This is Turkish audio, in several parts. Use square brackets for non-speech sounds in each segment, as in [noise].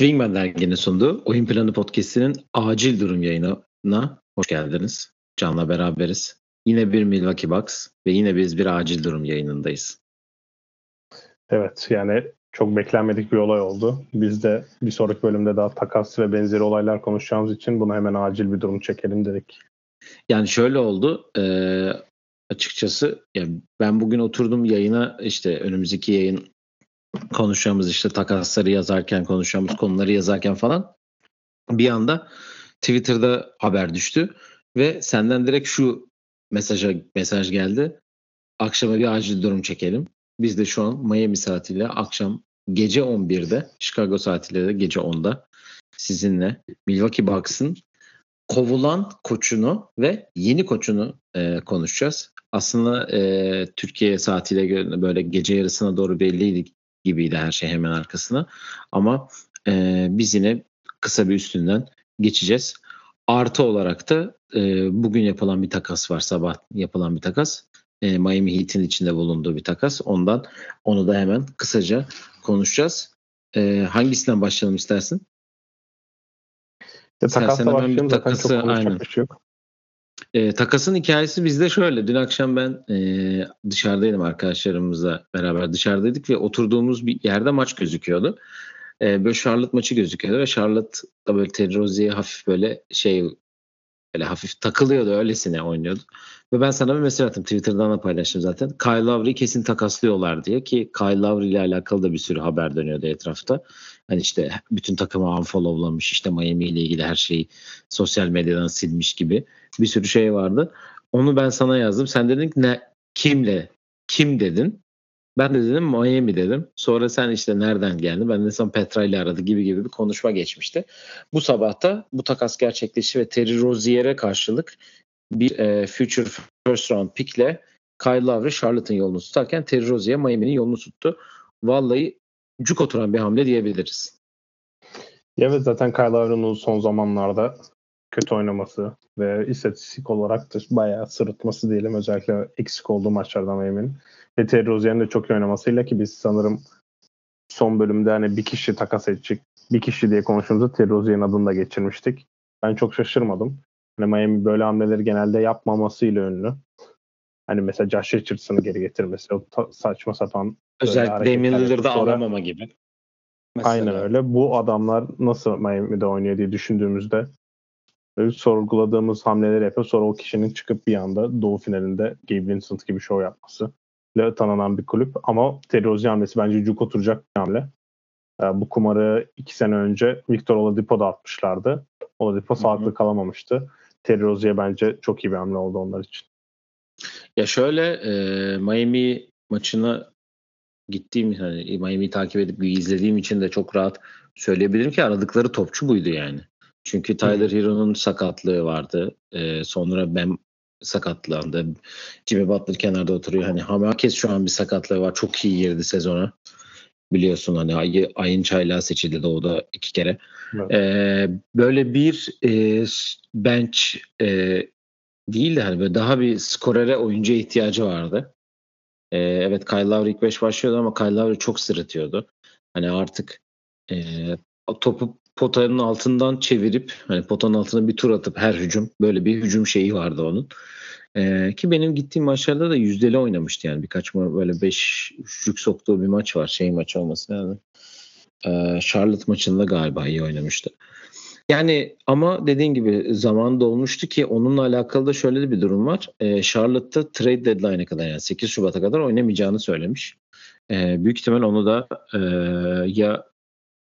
Swingman derginin sunduğu Oyun Planı Podcast'inin acil durum yayınına hoş geldiniz. Can'la beraberiz. Yine bir Milwaukee Bucks ve yine biz bir acil durum yayınındayız. Evet yani çok beklenmedik bir olay oldu. Biz de bir sonraki bölümde daha takas ve benzeri olaylar konuşacağımız için bunu hemen acil bir durum çekelim dedik. Yani şöyle oldu. E, açıkçası yani ben bugün oturdum yayına işte önümüzdeki yayın konuşacağımız işte takasları yazarken konuşacağımız konuları yazarken falan bir anda Twitter'da haber düştü ve senden direkt şu mesaja mesaj geldi. Akşama bir acil durum çekelim. Biz de şu an Miami saatiyle akşam gece 11'de Chicago saatiyle de gece 10'da sizinle Milwaukee Bucks'ın kovulan koçunu ve yeni koçunu e, konuşacağız. Aslında e, Türkiye saatiyle böyle gece yarısına doğru belliydi gibiydi her şey hemen arkasına. Ama e, biz yine kısa bir üstünden geçeceğiz. Artı olarak da e, bugün yapılan bir takas var sabah yapılan bir takas. E, Miami Heat'in içinde bulunduğu bir takas. Ondan onu da hemen kısaca konuşacağız. E, hangisinden başlayalım istersin? Ya, takasla başlayalım takası, zaten çok aynen. bir şey yok. E, takasın hikayesi bizde şöyle. Dün akşam ben e, dışarıdaydım arkadaşlarımızla beraber dışarıdaydık ve oturduğumuz bir yerde maç gözüküyordu. E, böyle Charlotte maçı gözüküyordu ve Charlotte da böyle Terry Rozier'e hafif böyle şey böyle hafif takılıyordu öylesine oynuyordu. Ve ben sana bir mesaj attım Twitter'dan da paylaştım zaten. Kyle Lowry'i kesin takaslıyorlar diye ki Kyle Lowry ile alakalı da bir sürü haber dönüyordu etrafta. Hani işte bütün takımı unfollowlamış işte Miami ile ilgili her şeyi sosyal medyadan silmiş gibi bir sürü şey vardı. Onu ben sana yazdım. Sen dedin ki ne kimle kim dedin? Ben de dedim Miami dedim. Sonra sen işte nereden geldin? Ben de sen Petra ile aradı gibi gibi bir konuşma geçmişti. Bu sabahta bu takas gerçekleşti ve Terry Rozier'e karşılık bir e, future first round pickle Kyle Lowry Charlotte'ın yolunu tutarken Terry Rozier Miami'nin yolunu tuttu. Vallahi cuk oturan bir hamle diyebiliriz. Evet zaten Kyle Lowry'nin son zamanlarda kötü oynaması ve istatistik olarak da bayağı sırıtması diyelim. Özellikle eksik olduğu maçlardan eminim. Ve Terry Rozier'in de çok iyi oynamasıyla ki biz sanırım son bölümde hani bir kişi takas edecek bir kişi diye konuştuğumuzda Terry Rozier'in adını da geçirmiştik. Ben çok şaşırmadım. Hani Miami böyle hamleleri genelde yapmamasıyla ünlü. Hani mesela Josh Richardson'ı geri getirmesi, o saçma sapan özellikle Damian Lillard'ı alamama gibi. Mesela. Aynen öyle. Bu adamlar nasıl Miami'de oynuyor diye düşündüğümüzde sorguladığımız hamleleri yapıyor. Sonra o kişinin çıkıp bir anda Doğu finalinde Gabe Vincent gibi show yapması ile tanınan bir kulüp. Ama Terry Rozier hamlesi bence cuk oturacak bir hamle. Ee, bu kumarı iki sene önce Victor Oladipo da atmışlardı. Oladipo sağlıklı kalamamıştı. Terry Rozier bence çok iyi bir hamle oldu onlar için. Ya şöyle e, Miami maçına gittiğim hani Miami'yi takip edip izlediğim için de çok rahat söyleyebilirim ki aradıkları topçu buydu yani. Çünkü Tyler Hero'nun sakatlığı vardı. Ee, sonra ben sakatlandı. Jimmy Butler kenarda oturuyor. Hani herkes şu an bir sakatlığı var. Çok iyi girdi sezona. Biliyorsun hani ay, ayın çaylağı seçildi doğuda iki kere. Evet. Ee, böyle bir e, bench e, değil de hani böyle daha bir skorere oyuncuya ihtiyacı vardı. Ee, evet Kyle Lowry ilk beş başlıyordu ama Kyle Lowry çok sırıtıyordu. Hani artık e, topu potanın altından çevirip hani potanın altına bir tur atıp her hücum böyle bir hücum şeyi vardı onun. Ee, ki benim gittiğim maçlarda da yüzdeli oynamıştı yani birkaç ma böyle beş üçlük soktuğu bir maç var şey maç olması yani. Ee, Charlotte maçında galiba iyi oynamıştı. Yani ama dediğin gibi zaman dolmuştu ki onunla alakalı da şöyle bir durum var. Ee, Charlotte'da trade deadline'e kadar yani 8 Şubat'a kadar oynamayacağını söylemiş. Ee, büyük ihtimal onu da e, ya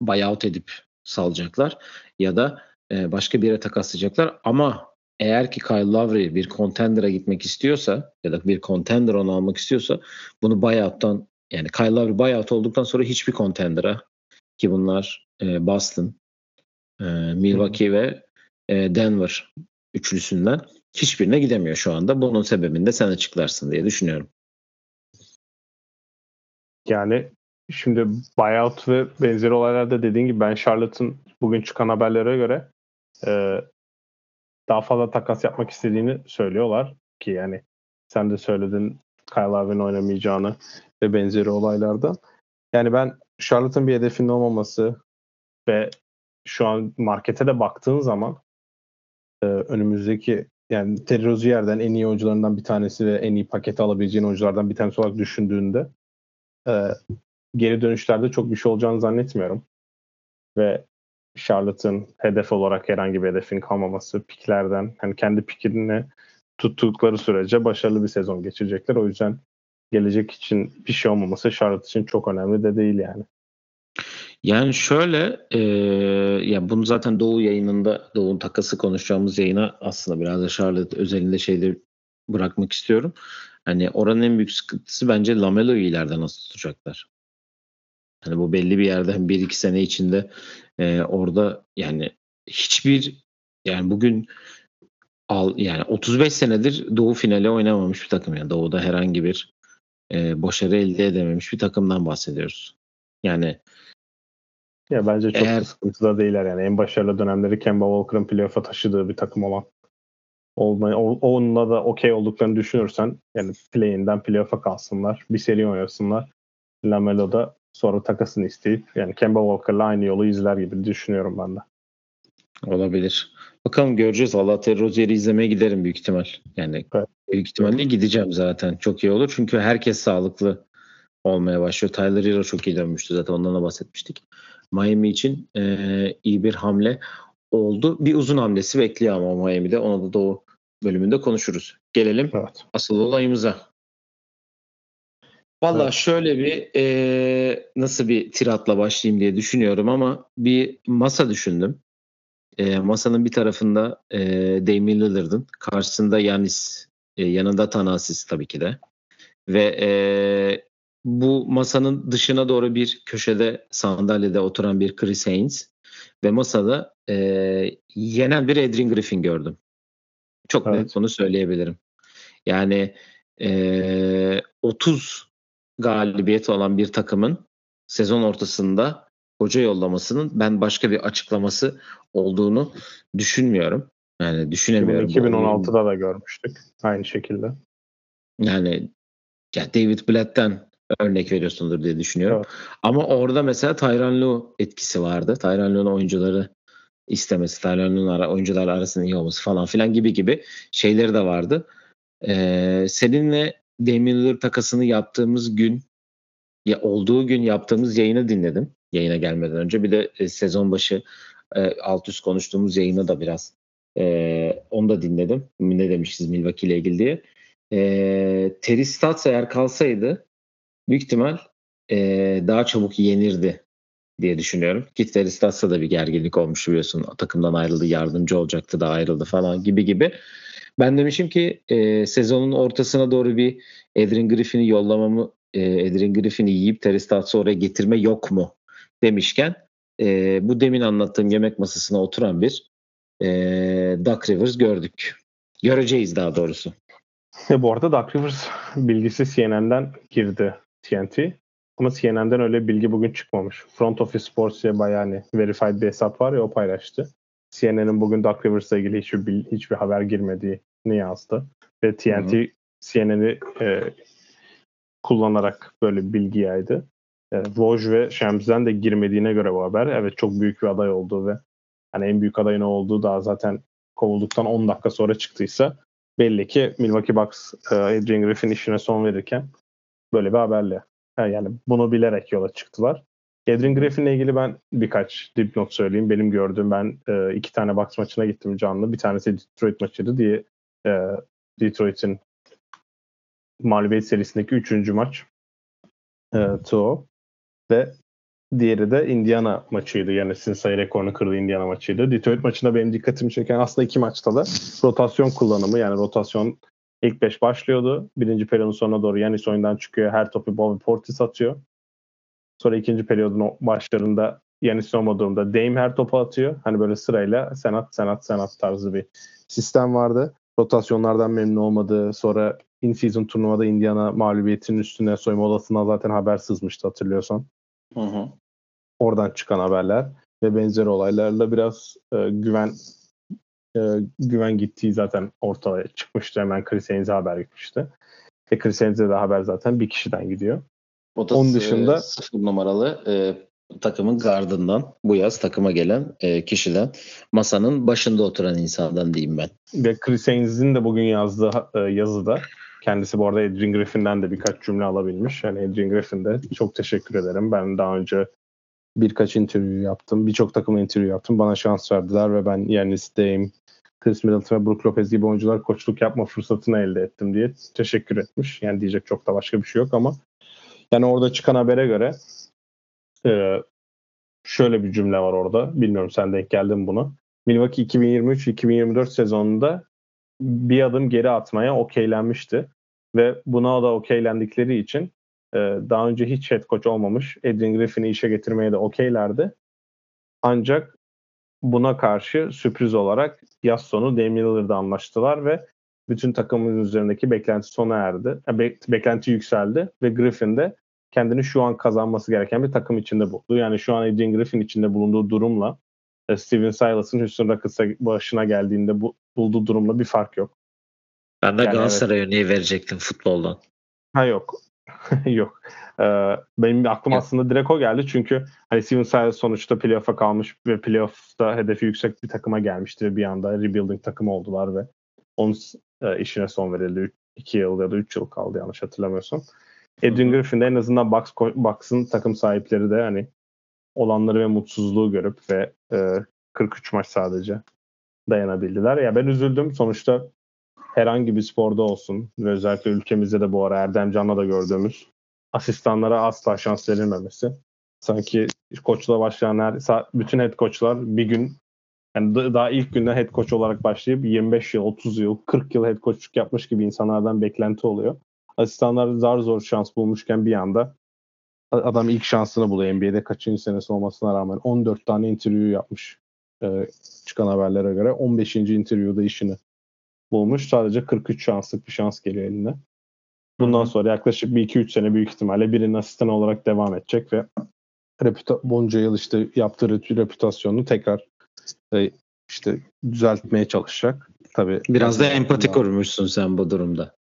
buyout edip salacaklar ya da e, başka bir yere takaslayacaklar ama eğer ki Kyle Lowry bir contender'a gitmek istiyorsa ya da bir contender onu almak istiyorsa bunu buyout'tan yani Kyle Lowry buyout olduktan sonra hiçbir contender'a ki bunlar e, Boston, e, Milwaukee ve e, Denver üçlüsünden hiçbirine gidemiyor şu anda. Bunun sebebini de sen açıklarsın diye düşünüyorum. Yani Şimdi buyout ve benzeri olaylarda dediğin gibi ben Charlotte'ın bugün çıkan haberlere göre e, daha fazla takas yapmak istediğini söylüyorlar ki yani sen de söyledin Kyle Lowry'nin oynamayacağını ve benzeri olaylardan. Yani ben Charlotte'ın bir hedefinin olmaması ve şu an markete de baktığın zaman e, önümüzdeki yani Terry Rozier'den en iyi oyuncularından bir tanesi ve en iyi paketi alabileceğin oyunculardan bir tanesi olarak düşündüğünde e, geri dönüşlerde çok bir şey olacağını zannetmiyorum. Ve Charlotte'ın hedef olarak herhangi bir hedefin kalmaması piklerden hani kendi pikini tuttukları sürece başarılı bir sezon geçirecekler. O yüzden gelecek için bir şey olmaması Charlotte için çok önemli de değil yani. Yani şöyle e, yani bunu zaten Doğu yayınında Doğu'nun takası konuşacağımız yayına aslında biraz da Charlotte özelinde şeyleri bırakmak istiyorum. Hani oranın en büyük sıkıntısı bence Lamelo'yu ileride nasıl tutacaklar. Hani bu belli bir yerde bir iki sene içinde e, orada yani hiçbir yani bugün al yani 35 senedir Doğu finali oynamamış bir takım yani Doğu'da herhangi bir e, başarı elde edememiş bir takımdan bahsediyoruz. Yani ya bence çok eğer, sıkıntıda değiller yani. En başarılı dönemleri Kemba Walker'ın playoff'a taşıdığı bir takım olan. Olmayı, onunla da okey olduklarını düşünürsen yani play'inden playoff'a kalsınlar. Bir seri oynasınlar. Lamelo da sonra takasını isteyip yani Kemba Walker'la aynı yolu izler gibi düşünüyorum ben de. Olabilir. Bakalım göreceğiz. Allah Terry Rozier'i izlemeye giderim büyük ihtimal. Yani evet. büyük ihtimalle gideceğim zaten. Çok iyi olur. Çünkü herkes sağlıklı olmaya başlıyor. Tyler Hero çok iyi dönmüştü zaten. Ondan da bahsetmiştik. Miami için e, iyi bir hamle oldu. Bir uzun hamlesi bekliyor ama Miami'de. Ona da Doğu bölümünde konuşuruz. Gelelim evet. asıl olayımıza. Valla evet. şöyle bir e, nasıl bir tiratla başlayayım diye düşünüyorum ama bir masa düşündüm. E, masanın bir tarafında e, Damian Lillard'ın karşısında Yanis, e, yanında Tanasis tabii ki de. Ve e, bu masanın dışına doğru bir köşede sandalyede oturan bir Chris Haynes ve masada e, yenen bir Adrian Griffin gördüm. Çok evet. net bunu söyleyebilirim. Yani e, 30 galibiyet olan bir takımın sezon ortasında hoca yollamasının ben başka bir açıklaması olduğunu düşünmüyorum. Yani düşünemiyorum. 2016'da da görmüştük aynı şekilde. Yani ya David Blatt'ten örnek veriyorsundur diye düşünüyorum. Evet. Ama orada mesela Tyron Lue etkisi vardı. Tyron Lue'nun oyuncuları istemesi, Tyron Lue'nun ara, oyuncular arasında iyi olması falan filan gibi gibi şeyleri de vardı. Ee, seninle Lillard takasını yaptığımız gün ya olduğu gün yaptığımız yayını dinledim. Yayına gelmeden önce bir de e, sezon başı e, alt üst konuştuğumuz yayını da biraz e, onu da dinledim. Ne demişiz Milwaukee ile ilgili diye. E, Terry Stotts eğer kalsaydı büyük ihtimal e, daha çabuk yenirdi diye düşünüyorum. Ki Terry Stotts'a da bir gerginlik olmuş biliyorsun. Takımdan ayrıldı, yardımcı olacaktı da ayrıldı falan gibi gibi. Ben demişim ki e, sezonun ortasına doğru bir Adrian Griffin'i yollamamı, e, Adrian Griffin'i yiyip Terry oraya getirme yok mu demişken e, bu demin anlattığım yemek masasına oturan bir e, Duck Rivers gördük. Göreceğiz daha doğrusu. E, bu arada Duck Rivers bilgisi CNN'den girdi TNT. Ama CNN'den öyle bilgi bugün çıkmamış. Front Office Sports diye bayağı hani verified bir hesap var ya o paylaştı. CNN'in bugün Duck Rivers'la ilgili hiçbir, hiçbir haber girmediğini yazdı. Ve TNT CNN'i e, kullanarak böyle bilgi yaydı. E, Woj ve Shams'den de girmediğine göre bu haber. Evet çok büyük bir aday olduğu ve hani en büyük adayın olduğu daha zaten kovulduktan 10 dakika sonra çıktıysa belli ki Milwaukee Bucks e, Adrian Griffin işine son verirken böyle bir haberle yani bunu bilerek yola çıktılar. Adrian Griffin'le ilgili ben birkaç dipnot söyleyeyim. Benim gördüğüm ben e, iki tane box maçına gittim canlı. Bir tanesi Detroit maçıydı diye e, Detroit'in mağlubiyet serisindeki üçüncü maç e, Tuo ve diğeri de Indiana maçıydı. Yani sizin sayı rekorunu kırdığı Indiana maçıydı. Detroit maçında benim dikkatimi çeken aslında iki maçta da rotasyon kullanımı yani rotasyon ilk beş başlıyordu. Birinci periyodun sonuna doğru Yanis oyundan çıkıyor. Her topu Bobby Portis atıyor. Sonra ikinci periyodun başlarında Yanis olmadığında Dame her topu atıyor. Hani böyle sırayla senat senat senat tarzı bir sistem vardı. Rotasyonlardan memnun olmadı. Sonra in-season turnuvada Indiana mağlubiyetinin üstüne soyma olasılığına zaten haber sızmıştı hatırlıyorsan. Hı hı. Oradan çıkan haberler ve benzer olaylarla biraz e, güven e, güven gittiği zaten ortaya çıkmıştı. Hemen Chris Haynes'e haber gitmişti. Ve Chris Haynes'e de haber zaten bir kişiden gidiyor. O da Onun dışında sıfır numaralı e, takımın gardından bu yaz takıma gelen e, kişiden masanın başında oturan insandan diyeyim ben. Ve Chris Haynes'in de bugün yazdığı e, yazıda kendisi bu arada Adrian Griffin'den de birkaç cümle alabilmiş. Yani Adrian Griffin'de çok teşekkür ederim. Ben daha önce birkaç interview yaptım. Birçok takıma interview yaptım. Bana şans verdiler ve ben yani Dame, Chris Middleton ve Brook Lopez gibi oyuncular koçluk yapma fırsatını elde ettim diye teşekkür etmiş. Yani diyecek çok da başka bir şey yok ama yani orada çıkan habere göre e, şöyle bir cümle var orada. Bilmiyorum sen denk geldin buna. Milwaukee 2023-2024 sezonunda bir adım geri atmaya okeylenmişti. Ve buna da okeylendikleri için e, daha önce hiç head coach olmamış Adrian Griffin'i işe getirmeye de okeylerdi. Ancak buna karşı sürpriz olarak yaz sonu Damian Lillard'la anlaştılar ve bütün takımın üzerindeki beklenti sona erdi. Be- beklenti yükseldi ve Griffin de kendini şu an kazanması gereken bir takım içinde buldu. Yani şu an Adrian Griffin içinde bulunduğu durumla e, Steven Silas'ın Houston Rockets'a başına geldiğinde bu, bulduğu durumla bir fark yok. Ben de yani Galatasaray evet. örneği verecektim futboldan. Ha yok. [laughs] yok. Ee, benim aklıma yok. aslında direkt o geldi. Çünkü hani Steven Silas sonuçta playoff'a kalmış ve playoff'ta hedefi yüksek bir takıma gelmişti bir anda rebuilding takımı oldular ve onun e, işine son verildi. 2 yıl ya da 3 yıl kaldı yanlış hatırlamıyorsam. Adrian Griffin'de en azından Bucks, Bucks'ın takım sahipleri de hani olanları ve mutsuzluğu görüp ve e, 43 maç sadece dayanabildiler. Ya ben üzüldüm. Sonuçta herhangi bir sporda olsun özellikle ülkemizde de bu ara Erdem Can'la da gördüğümüz asistanlara asla şans verilmemesi. Sanki koçla başlayan her, bütün head koçlar bir gün yani daha ilk günden head coach olarak başlayıp 25 yıl, 30 yıl, 40 yıl head coachluk yapmış gibi insanlardan beklenti oluyor. Asistanlar zar zor şans bulmuşken bir anda adam ilk şansını buluyor NBA'de kaçıncı senesi olmasına rağmen 14 tane interview yapmış e, çıkan haberlere göre 15. interview'da işini bulmuş. Sadece 43 şanslık bir şans geliyor eline. Bundan sonra yaklaşık bir 2-3 sene büyük ihtimalle birinin asistanı olarak devam edecek ve reputa bunca yıl işte yaptığı reputasyonunu tekrar e, işte düzeltmeye çalışacak. Tabii biraz da empati kurmuşsun sen bu durumda.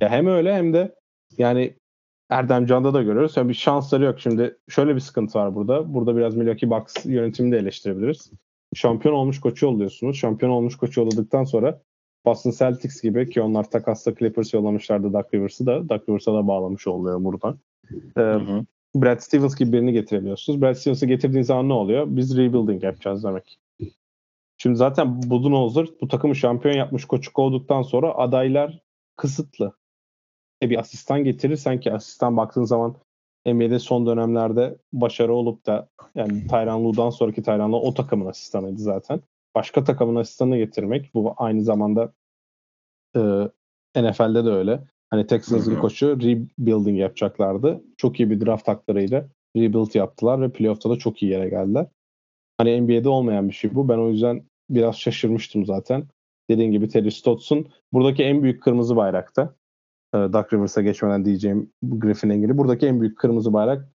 Ya hem öyle hem de yani Erdem Can'da da görüyoruz. Yani bir şansları yok. Şimdi şöyle bir sıkıntı var burada. Burada biraz Milwaukee Bucks yönetimini de eleştirebiliriz. Şampiyon olmuş koçu oluyorsunuz. Şampiyon olmuş koçu yolladıktan sonra Boston Celtics gibi ki onlar takasla Clippers yollamışlardı Doug Rivers'ı da. Doug Rivers'a da bağlamış oluyor buradan. Ee, Brad Stevens gibi birini getirebiliyorsunuz. Brad Stevens'ı getirdiğiniz zaman ne oluyor? Biz rebuilding yapacağız demek. Şimdi zaten Budenholzer bu takımı şampiyon yapmış koçu kovduktan sonra adaylar kısıtlı. E bir asistan getirirsen ki asistan baktığın zaman NBA'de son dönemlerde başarı olup da yani Tyron Lue'dan sonraki Tyron Lue o takımın asistanıydı zaten. Başka takımın asistanını getirmek bu aynı zamanda e, NFL'de de öyle. Hani Texans'ın koçu rebuilding yapacaklardı. Çok iyi bir draft haklarıyla rebuild yaptılar ve playoff'ta da çok iyi yere geldiler. Hani NBA'de olmayan bir şey bu. Ben o yüzden biraz şaşırmıştım zaten. Dediğim gibi Terry Stotts'un buradaki en büyük kırmızı bayrakta. E, Duck Rivers'a geçmeden diyeceğim Griffin'e ilgili. Buradaki en büyük kırmızı bayrak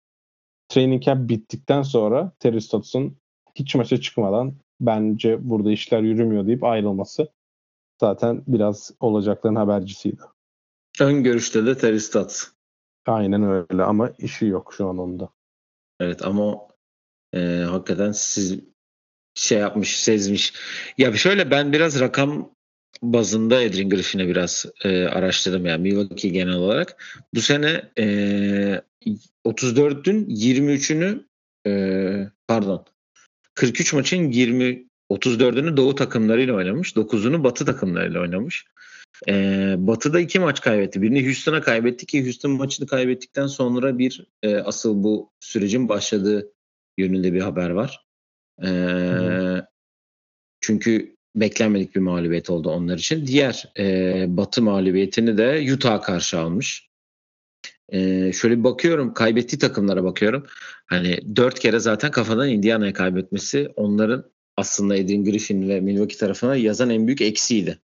training camp bittikten sonra Terry Stotts'un hiç maça çıkmadan bence burada işler yürümüyor deyip ayrılması zaten biraz olacakların habercisiydi. Ön görüşte de Terry Stotts. Aynen öyle ama işi yok şu an onda. Evet ama e, hakikaten siz şey yapmış, sezmiş. Ya şöyle ben biraz rakam bazında Adrian Griffin'e biraz e, araştırdım yani Milwaukee genel olarak. Bu sene e, 34'ün 23'ünü e, pardon 43 maçın 20 34'ünü Doğu takımlarıyla oynamış. 9'unu Batı takımlarıyla oynamış. Ee, Batı'da iki maç kaybetti. Birini Houston'a kaybetti ki Houston maçını kaybettikten sonra bir e, asıl bu sürecin başladığı yönünde bir haber var. Ee, çünkü beklenmedik bir mağlubiyet oldu onlar için. Diğer e, Batı mağlubiyetini de Utah'a karşı almış. E, şöyle bakıyorum, kaybettiği takımlara bakıyorum. Hani dört kere zaten kafadan Indiana'ya kaybetmesi onların aslında Adrian Griffin ve Milwaukee tarafına yazan en büyük eksiydi.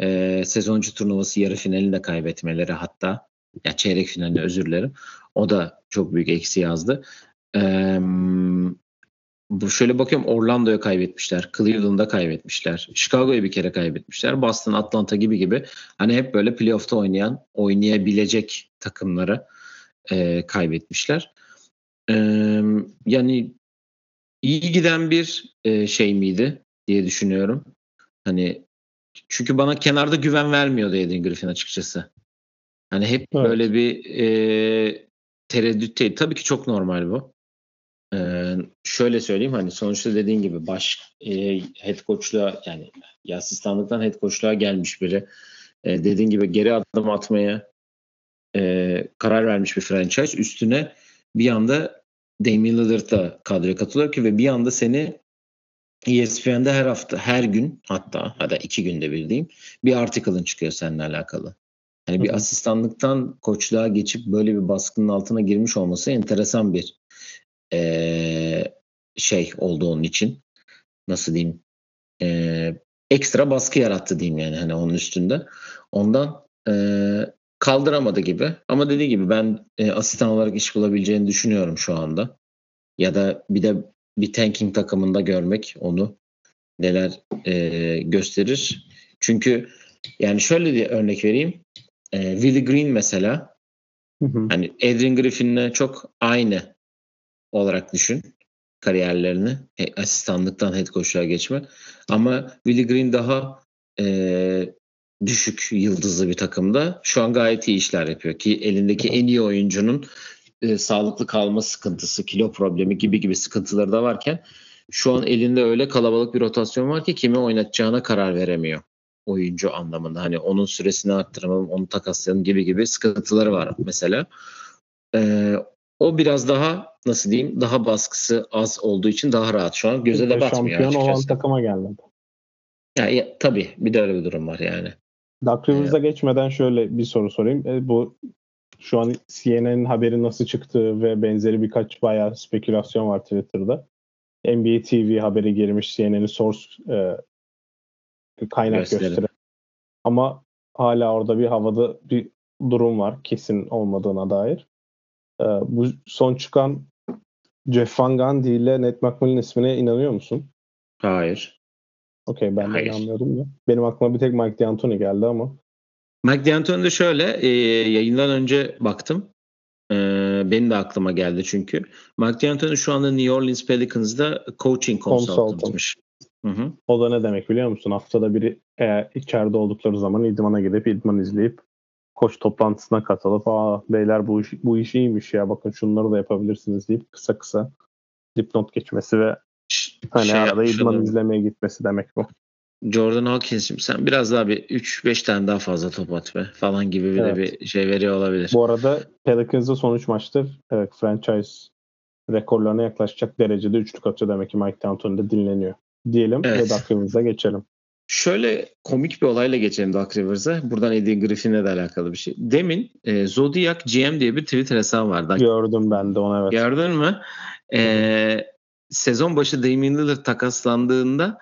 E, sezoncu turnuvası yarı finalinde kaybetmeleri hatta ya çeyrek finalinde özür dilerim. O da çok büyük eksi yazdı. E, bu şöyle bakıyorum Orlando'ya kaybetmişler. Cleveland'a kaybetmişler. Chicago'ya bir kere kaybetmişler. Boston, Atlanta gibi gibi. Hani hep böyle playoff'ta oynayan, oynayabilecek takımları e, kaybetmişler. E, yani iyi giden bir e, şey miydi diye düşünüyorum. Hani çünkü bana kenarda güven vermiyordu Adrian Griffin açıkçası. Hani hep evet. böyle bir e, tereddütteydi. Tabii ki çok normal bu. Ee, şöyle söyleyeyim hani sonuçta dediğin gibi baş e, head coach'luğa yani ya asistanlıktan head coach'luğa gelmiş biri. E, dediğin gibi geri adım atmaya e, karar vermiş bir franchise. Üstüne bir anda Damian Lillard da kadroya katılıyor ki ve bir anda seni ESPN'de her hafta, her gün hatta hatta iki günde bir diyeyim bir article'ın çıkıyor seninle alakalı. Hani bir Hı-hı. asistanlıktan koçluğa geçip böyle bir baskının altına girmiş olması enteresan bir e, şey oldu onun için. Nasıl diyeyim? E, ekstra baskı yarattı diyeyim yani hani onun üstünde. Ondan e, kaldıramadı gibi. Ama dediği gibi ben e, asistan olarak iş bulabileceğini düşünüyorum şu anda. Ya da bir de bir tanking takımında görmek onu neler e, gösterir. Çünkü yani şöyle bir örnek vereyim. E, Willie Green mesela hı hı. hani Adrian Griffin'le çok aynı olarak düşün kariyerlerini. E, asistanlıktan head coach'a geçme. Ama Willie Green daha e, düşük yıldızlı bir takımda. Şu an gayet iyi işler yapıyor ki elindeki en iyi oyuncunun e, sağlıklı kalma sıkıntısı, kilo problemi gibi gibi sıkıntıları da varken şu an elinde öyle kalabalık bir rotasyon var ki kimi oynatacağına karar veremiyor oyuncu anlamında. Hani onun süresini arttıralım, onu takaslayalım gibi gibi sıkıntıları var mesela. Ee, o biraz daha nasıl diyeyim daha baskısı az olduğu için daha rahat şu an. Göze de batmıyor Şampiyon açıkçası. olan takıma geldi. Yani, ya, tabii bir de öyle bir durum var yani. Doug Rivers'a ee, geçmeden şöyle bir soru sorayım. E, bu şu an CNN'in haberi nasıl çıktı ve benzeri birkaç bayağı spekülasyon var Twitter'da. NBA TV haberi gelmiş CNN'in source e, kaynak gösteren. Ama hala orada bir havada bir durum var kesin olmadığına dair. Ee, bu son çıkan Jeff Van Gundy ile Ned McMillan ismine inanıyor musun? Hayır. Okey ben de inanmıyordum ya. Benim aklıma bir tek Mike D'Antoni geldi ama. Mike D'Antoni de şöyle e, yayından önce baktım. E, benim de aklıma geldi çünkü. Mike D'Antoni şu anda New Orleans Pelicans'da coaching consultant'mış. Hı hı. O da ne demek biliyor musun? Haftada biri eğer içeride oldukları zaman idmana gidip idman izleyip koç toplantısına katılıp aa beyler bu iş, bu iş iyiymiş ya bakın şunları da yapabilirsiniz deyip kısa kısa dipnot geçmesi ve hani şey arada idman izlemeye gitmesi demek bu. Jordan Hawkins'im sen biraz daha bir 3-5 tane daha fazla top at be falan gibi bir evet. de bir şey veriyor olabilir. Bu arada Pelicans'da son 3 maçtır evet, franchise rekorlarına yaklaşacak derecede üçlük atıyor demek ki Mike D'Antoni de dinleniyor. Diyelim evet. ve dakikamıza geçelim. Şöyle komik bir olayla geçelim Duck Rivers'a. Buradan Eddie Griffin'le de alakalı bir şey. Demin e, Zodiac GM diye bir Twitter hesabı vardı. Gördüm ben de onu evet. Gördün mü? E, sezon başı Damian Lillard takaslandığında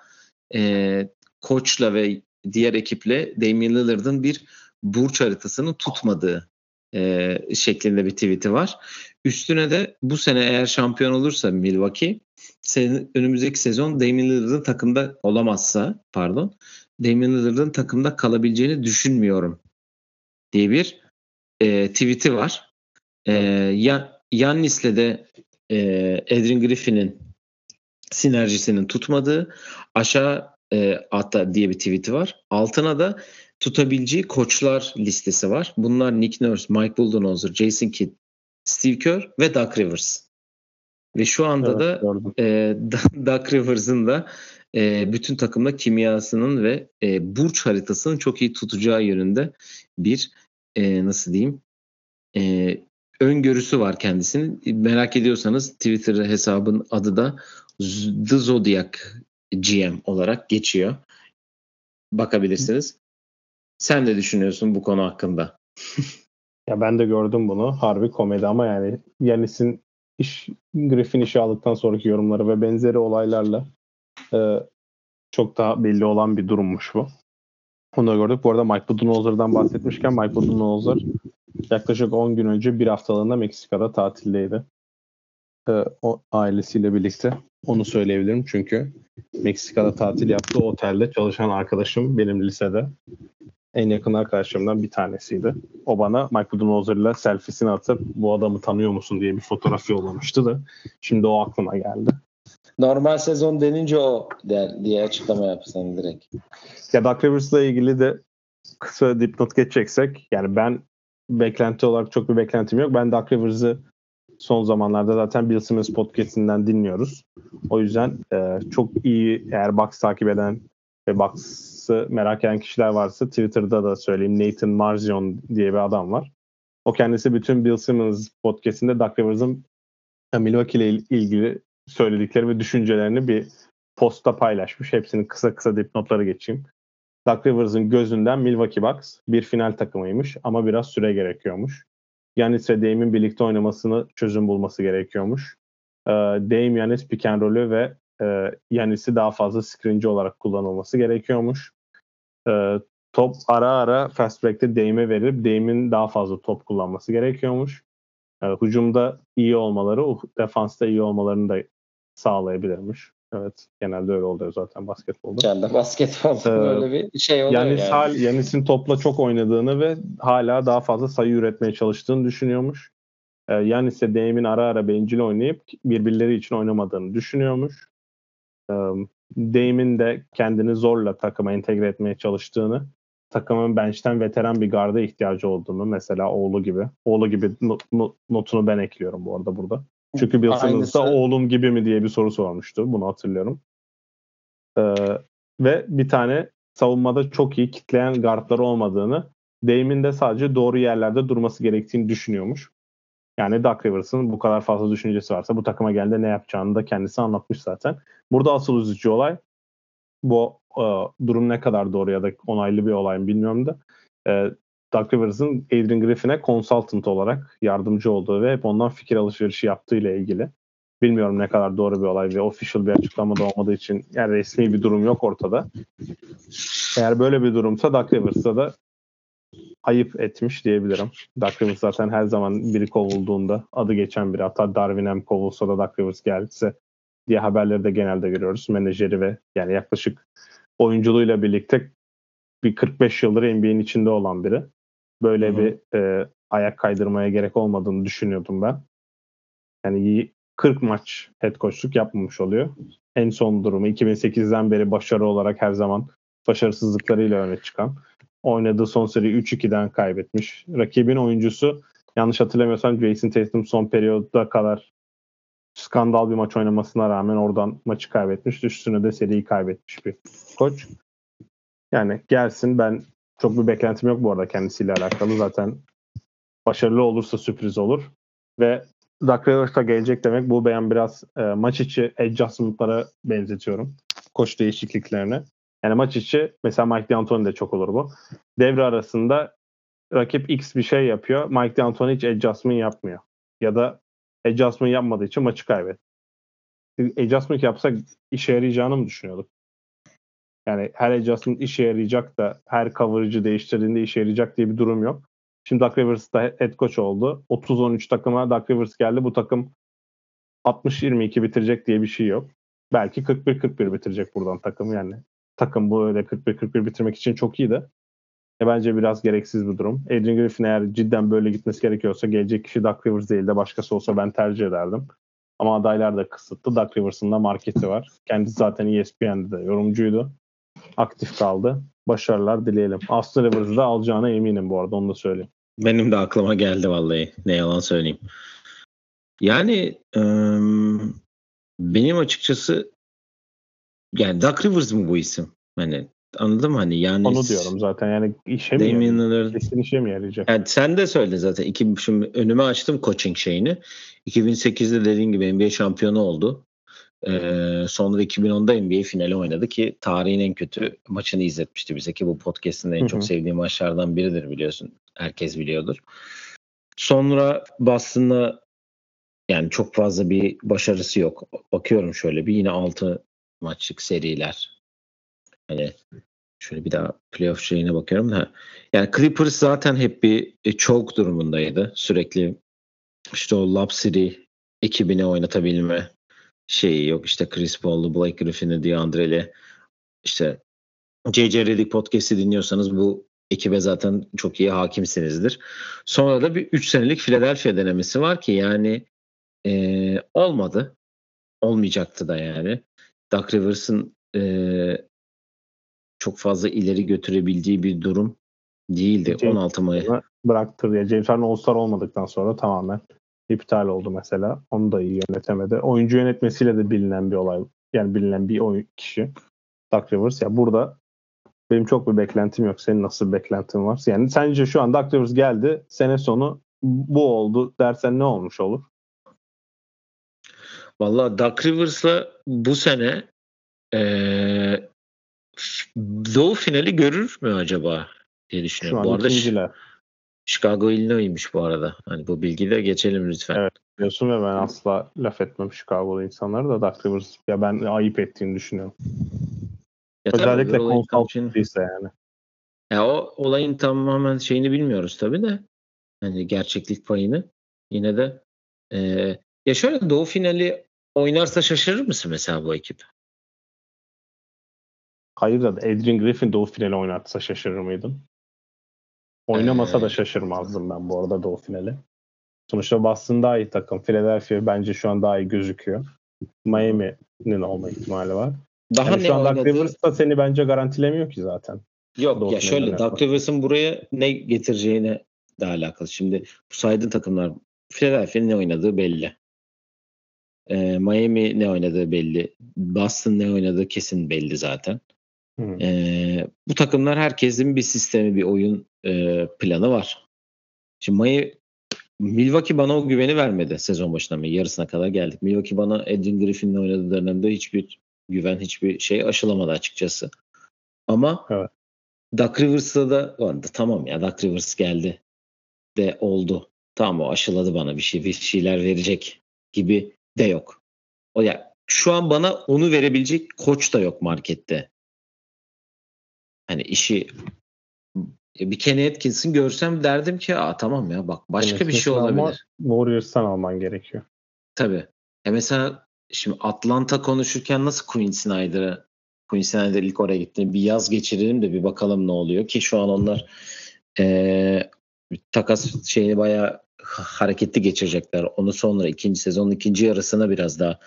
e, koçla ve diğer ekiple Damian Lillard'ın bir burç haritasını tutmadığı e, şeklinde bir tweet'i var. Üstüne de bu sene eğer şampiyon olursa Milwaukee sen, önümüzdeki sezon Damian Lillard'ın takımda olamazsa pardon Damian Lillard'ın takımda kalabileceğini düşünmüyorum diye bir e, tweet'i var. E, ya, Yannis'le de e, Adrian Griffin'in sinerjisinin tutmadığı aşağı e, hatta diye bir tweet'i var. Altına da tutabileceği koçlar listesi var. Bunlar Nick Nurse, Mike Budenholzer, Jason Kidd, Steve Kerr ve Doug Rivers. Ve şu anda evet, da e, [laughs] Doug Rivers'ın da e, bütün takımda kimyasının ve e, burç haritasının çok iyi tutacağı yönünde bir e, nasıl diyeyim e, öngörüsü var kendisinin. Merak ediyorsanız Twitter hesabın adı da The Zodiac GM olarak geçiyor. Bakabilirsiniz. Sen de düşünüyorsun bu konu hakkında. [laughs] ya ben de gördüm bunu. Harbi komedi ama yani Yanis'in iş Griffin işi aldıktan sonraki yorumları ve benzeri olaylarla e, çok daha belli olan bir durummuş bu. Onu da gördük. Bu arada Mike Budenholzer'dan bahsetmişken Mike Budenholzer yaklaşık 10 gün önce bir haftalığında Meksika'da tatildeydi. E, o ailesiyle birlikte. Onu söyleyebilirim çünkü Meksika'da tatil yaptığı otelde çalışan arkadaşım benim lisede en yakın arkadaşlarımdan bir tanesiydi. O bana Mike Budenholzer'la selfiesini atıp bu adamı tanıyor musun diye bir fotoğraf yollamıştı da şimdi o aklıma geldi. Normal sezon denince o der, diye açıklama yapsan direkt. Ya Doug Rivers'la ilgili de kısa dipnot geçeceksek yani ben beklenti olarak çok bir beklentim yok. Ben Doug Rivers'ı son zamanlarda zaten Bill Simmons podcast'inden dinliyoruz. O yüzden e, çok iyi eğer Bucks takip eden ve Bucks'ı merak eden kişiler varsa Twitter'da da söyleyeyim Nathan Marzion diye bir adam var. O kendisi bütün Bill Simmons podcast'inde Doug Rivers'ın Milwaukee ile ilgili söyledikleri ve düşüncelerini bir posta paylaşmış. Hepsinin kısa kısa dipnotları geçeyim. Doug Rivers'ın gözünden Milwaukee Bucks bir final takımıymış ama biraz süre gerekiyormuş. Yanis ve Dame'in birlikte oynamasını çözüm bulması gerekiyormuş. Ee, Dame, Yanis pick and roll'ü ve e, Yanis'i daha fazla screenci olarak kullanılması gerekiyormuş. Ee, top ara ara fast break'te Dame'e verip Dame'in daha fazla top kullanması gerekiyormuş. Ee, hücumda iyi olmaları, defansta iyi olmalarını da sağlayabilirmiş. Evet. Genelde öyle oluyor zaten basketbolda. Yani basketbolda ee, böyle bir şey oluyor Yanis yani. Hal, Yanis'in topla çok oynadığını ve hala daha fazla sayı üretmeye çalıştığını düşünüyormuş. Ee, Yanis de ara ara bencil oynayıp birbirleri için oynamadığını düşünüyormuş. Ee, Dame'in de kendini zorla takıma entegre etmeye çalıştığını, takımın bench'ten veteran bir garda ihtiyacı olduğunu mesela oğlu gibi. Oğlu gibi not, notunu ben ekliyorum bu arada burada. Çünkü Bill Simmons'da oğlum gibi mi diye bir soru sormuştu. Bunu hatırlıyorum. Ee, ve bir tane savunmada çok iyi kitleyen guardları olmadığını, Dame'in de sadece doğru yerlerde durması gerektiğini düşünüyormuş. Yani Doug Rivers'ın bu kadar fazla düşüncesi varsa bu takıma geldiğinde ne yapacağını da kendisi anlatmış zaten. Burada asıl üzücü olay bu e, durum ne kadar doğru ya da onaylı bir olay mı bilmiyorum da e, Doug Rivers'ın Adrian Griffin'e consultant olarak yardımcı olduğu ve hep ondan fikir alışverişi yaptığı ile ilgili. Bilmiyorum ne kadar doğru bir olay ve official bir açıklama da olmadığı için yani resmi bir durum yok ortada. Eğer böyle bir durumsa Doug Rivers'a da ayıp etmiş diyebilirim. Doug Rivers zaten her zaman biri kovulduğunda adı geçen biri. Hatta Darwin M kovulsa da Doug Rivers gelse diye haberleri de genelde görüyoruz. Menajeri ve yani yaklaşık oyunculuğuyla birlikte bir 45 yıldır NBA'nin içinde olan biri. Böyle Hı-hı. bir e, ayak kaydırmaya gerek olmadığını düşünüyordum ben. Yani 40 maç head coachluk yapmamış oluyor. En son durumu 2008'den beri başarı olarak her zaman başarısızlıklarıyla öne çıkan. Oynadığı son seri 3-2'den kaybetmiş. Rakibin oyuncusu yanlış hatırlamıyorsam Jason Tatum son periyoda kadar skandal bir maç oynamasına rağmen oradan maçı kaybetmiş. Üstüne de seriyi kaybetmiş bir koç. Yani gelsin ben çok bir beklentim yok bu arada kendisiyle alakalı. Zaten başarılı olursa sürpriz olur. Ve Doug Rivers'a gelecek demek bu beyan biraz e, maç içi adjustment'lara benzetiyorum. Koç değişikliklerine. Yani maç içi mesela Mike D'Antoni de çok olur bu. Devre arasında rakip X bir şey yapıyor. Mike D'Antoni hiç adjustment yapmıyor. Ya da adjustment yapmadığı için maçı kaybet. Adjustment yapsak işe yarayacağını mı düşünüyorduk? Yani her adjustment işe yarayacak da her coverage'ı değiştirdiğinde işe yarayacak diye bir durum yok. Şimdi Doug Rivers da head coach oldu. 30-13 takıma Doug Rivers geldi. Bu takım 60-22 bitirecek diye bir şey yok. Belki 41-41 bitirecek buradan takım yani. Takım bu öyle 41-41 bitirmek için çok iyi de. E bence biraz gereksiz bir durum. Adrian Griffin eğer cidden böyle gitmesi gerekiyorsa gelecek kişi Doug Rivers değil de başkası olsa ben tercih ederdim. Ama adaylar da kısıtlı. Doug Rivers'ın da marketi var. Kendisi zaten ESPN'de de yorumcuydu aktif kaldı. Başarılar dileyelim. Aston Rivers'ı da alacağına eminim bu arada onu da söyleyeyim. Benim de aklıma geldi vallahi. Ne yalan söyleyeyim. Yani ıı, benim açıkçası yani Duck Rivers mı bu isim? Hani anladın mı hani yani onu diyorum zaten yani işe mi yarayacak? Kesin işe mi yarayacak? Yani sen de söyle zaten. İki, şimdi önüme açtım coaching şeyini. 2008'de dediğin gibi NBA şampiyonu oldu. Ee, sonra 2010'da NBA finali oynadı ki tarihin en kötü maçını izletmişti bize ki bu podcast'in en çok sevdiğim maçlardan biridir biliyorsun. Herkes biliyordur. Sonra Boston'la yani çok fazla bir başarısı yok. Bakıyorum şöyle bir yine 6 maçlık seriler. Hani şöyle bir daha playoff şeyine bakıyorum da. Yani Clippers zaten hep bir e, choke durumundaydı. Sürekli işte o Lob City ekibini oynatabilme şeyi yok. İşte Chris Paul'lu, Blake Griffin'i, DeAndre'li işte J.J. Redick podcast'i dinliyorsanız bu ekibe zaten çok iyi hakimsinizdir. Sonra da bir 3 senelik Philadelphia denemesi var ki yani e, olmadı. olmayacaktı da yani. Duck Rivers'ın e, çok fazla ileri götürebildiği bir durum değildi. James 16 Mayıs. Bıraktır ya. James Harden All-Star olmadıktan sonra tamamen iptal oldu mesela. Onu da iyi yönetemedi. Oyuncu yönetmesiyle de bilinen bir olay. Yani bilinen bir oyun kişi. Duck Rivers. Ya burada benim çok bir beklentim yok. Senin nasıl bir beklentin var? Yani sence şu an Duck Rivers geldi. Sene sonu bu oldu dersen ne olmuş olur? Valla Duck Rivers'la bu sene ee, Doğu finali görür mü acaba diye düşünüyorum. Şu bu an arada ikinciler. Chicago Illinois'ymiş bu arada. Hani bu bilgiyi de geçelim lütfen. Evet. Diyorsun ve ben asla laf etmem Chicago'lu insanları da Duck Rivers ya ben ayıp ettiğini düşünüyorum. Ya Özellikle ise yani. Ya o olayın tamamen şeyini bilmiyoruz tabii de. Hani gerçeklik payını. Yine de ee, ya şöyle Doğu finali oynarsa şaşırır mısın mesela bu ekip? Hayır da Adrian Griffin Doğu finali oynatsa şaşırır mıydın? Oynamasa da Ee, şaşırmazdım ben bu arada Doğu finali. Sonuçta Boston daha iyi takım. Philadelphia bence şu an daha iyi gözüküyor. Miami'nin olma ihtimali var. Daha Yani ne şu an oynadı? Rivers da seni bence garantilemiyor ki zaten. Yok Doğu ya şöyle. Doug Rivers'ın buraya ne getireceğine de alakalı. Şimdi bu saydığın takımlar Philadelphia'nın ne oynadığı belli. Ee, Miami ne oynadığı belli. Boston ne oynadığı kesin belli zaten. Ee, bu takımlar herkesin bir sistemi, bir oyun e, planı var. Şimdi Miami, Milwaukee bana o güveni vermedi sezon başına mı? Yarısına kadar geldik. Milwaukee bana Adrian Griffin'le oynadığı dönemde hiçbir güven, hiçbir şey aşılamadı açıkçası. Ama Evet. Duck Rivers'ta da vardı. Tamam ya Duck Rivers geldi de oldu. Tamam o aşıladı bana bir şey, bir şeyler verecek gibi de yok. O ya şu an bana onu verebilecek koç da yok markette. Hani işi bir Kenny Atkins'in görsem derdim ki aa tamam ya bak başka bir şey Yönetmesini ama olabilir. Warriors'tan alman gerekiyor. Tabii. Ya mesela şimdi Atlanta konuşurken nasıl Quinn Snyder'a Quinn Snyder ilk oraya gitti. Bir yaz geçirelim de bir bakalım ne oluyor ki şu an onlar eee, takas şeyini bayağı ha- hareketli geçirecekler. Onu sonra ikinci sezonun ikinci yarısına biraz daha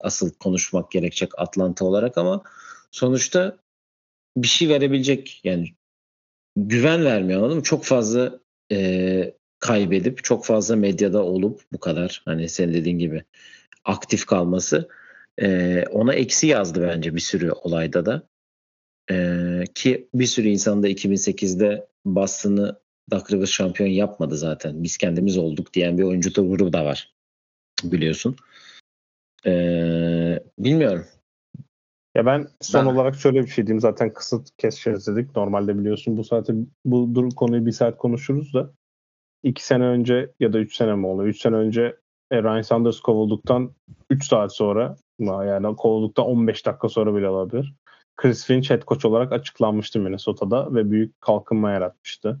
asıl konuşmak gerekecek Atlanta olarak ama sonuçta bir şey verebilecek yani güven vermiyor anladın mı? Çok fazla eee, kaybedip çok fazla medyada olup bu kadar hani senin dediğin gibi aktif kalması eee, ona eksi yazdı bence bir sürü olayda da. Eee, ki bir sürü insan da 2008'de Boston'ı Duck Rivers şampiyon yapmadı zaten. Biz kendimiz olduk diyen bir oyuncu grubu da var. Biliyorsun. Eee, bilmiyorum. Ya ben son Ben- olarak şöyle bir şey diyeyim. Zaten kısıt keseceğiz dedik. Normalde biliyorsun bu saate bu dur konuyu bir saat konuşuruz da iki sene önce ya da üç sene mi oluyor? Üç sene önce e, Ryan Sanders kovulduktan 3 saat sonra yani kovulduktan 15 dakika sonra bile olabilir. Chris Finch head coach olarak açıklanmıştı Minnesota'da ve büyük kalkınma yaratmıştı.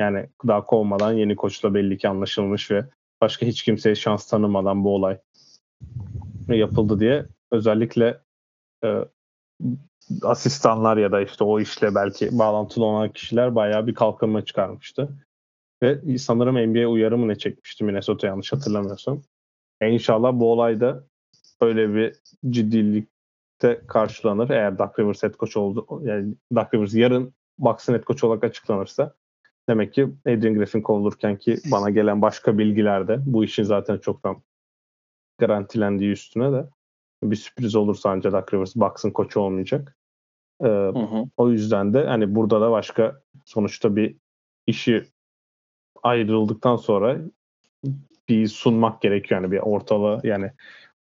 Yani daha kovmadan yeni koçla belli ki anlaşılmış ve başka hiç kimseye şans tanımadan bu olay yapıldı diye özellikle e, asistanlar ya da işte o işle belki bağlantılı olan kişiler bayağı bir kalkınma çıkarmıştı. Ve sanırım NBA uyarı mı ne çekmişti Minnesota yanlış hatırlamıyorsam. E inşallah bu olayda öyle bir ciddilikte karşılanır. Eğer Duck Rivers head coach oldu, yani Duck Rivers yarın Bucks'ın head coach olarak açıklanırsa demek ki Adrian Griffin kovulurken ki bana gelen başka bilgilerde bu işin zaten çoktan garantilendiği üstüne de bir sürpriz olursa ancak Duck Rivers Bucks'ın koçu olmayacak. Ee, o yüzden de hani burada da başka sonuçta bir işi ayrıldıktan sonra bir sunmak gerekiyor yani bir ortalığı yani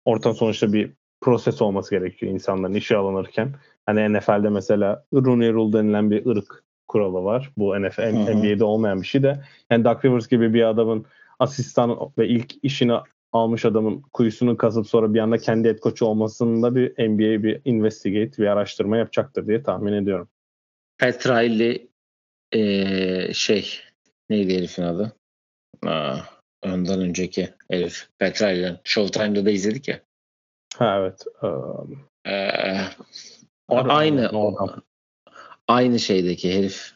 orta sonuçta bir proses olması gerekiyor insanların işe alınırken. Hani NFL'de mesela Rooney Rule denilen bir ırk kuralı var. Bu NFL, Hı hı. NBA'de olmayan bir şey de. Yani Duck Rivers gibi bir adamın asistan ve ilk işini almış adamın kuyusunu kazıp sonra bir anda kendi head coach'u olmasında bir NBA bir investigate, bir araştırma yapacaktır diye tahmin ediyorum. Pat Riley eee, şey neydi herifin adı? Aa, ondan önceki herif. Pat Riley'den. Showtime'da da izledik ya. Ha evet. Um, Ee, o aynı o aynı şeydeki herif.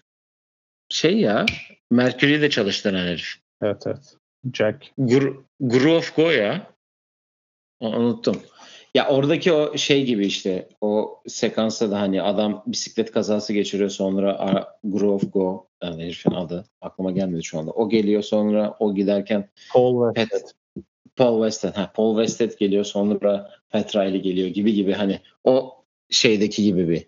Şey ya Mercury'de çalıştıran herif. evet evet. Jack. Gru, Groove Go ya. Unuttum. Ya oradaki o şey gibi işte o sekansta da hani adam bisiklet kazası geçiriyor sonra Grove Go yani herifin adı aklıma gelmedi şu anda. O geliyor sonra o giderken Paul ve Pat, Paul Westhead, ha, Paul Westhead geliyor sonra Pat Riley geliyor gibi gibi hani o şeydeki gibi bir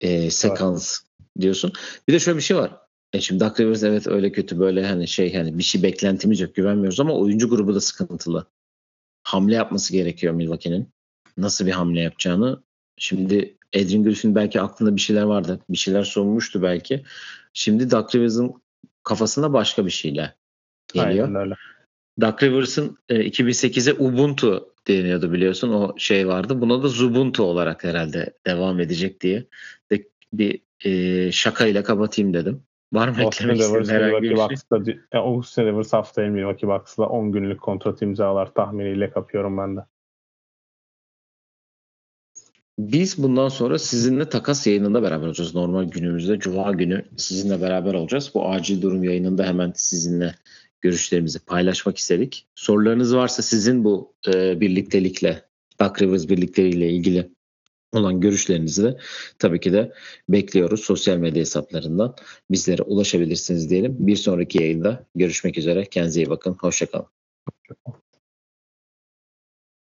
e, sekans diyorsun. Bir de şöyle bir şey var. E şimdi Doug Rivers evet öyle kötü böyle hani şey hani bir şey beklentimiz yok güvenmiyoruz ama oyuncu grubu da sıkıntılı. Hamle yapması gerekiyor Milwaukee'nin. Nasıl bir hamle yapacağını. Şimdi Adrian Griffin belki aklında bir şeyler vardı. Bir şeyler sormuştu belki. Şimdi Doug Rivers'ın kafasında başka bir şeyler geliyor. Aynen öyle. Doug Rivers'ın e, 2008'e Ubuntu deniyordu biliyorsun. O şey vardı. Buna da Zubuntu olarak herhalde devam edecek diye de bir e, şakayla kapatayım dedim. Var mı Austin Rivers Milwaukee şey? Bucks'ta ya Austin Rivers haftaya Milwaukee Bucks'la 10 günlük kontrat imzalar tahminiyle kapıyorum ben de. Biz bundan sonra sizinle takas yayınında beraber olacağız. Normal günümüzde Cuma günü sizinle beraber olacağız. Bu acil durum yayınında hemen sizinle görüşlerimizi paylaşmak istedik. Sorularınız varsa sizin bu e, birliktelikle, Duck Rivers birlikleriyle ilgili olan görüşlerinizi de tabii ki de bekliyoruz. Sosyal medya hesaplarından bizlere ulaşabilirsiniz diyelim. Bir sonraki yayında görüşmek üzere. Kendinize iyi bakın. Hoşçakalın.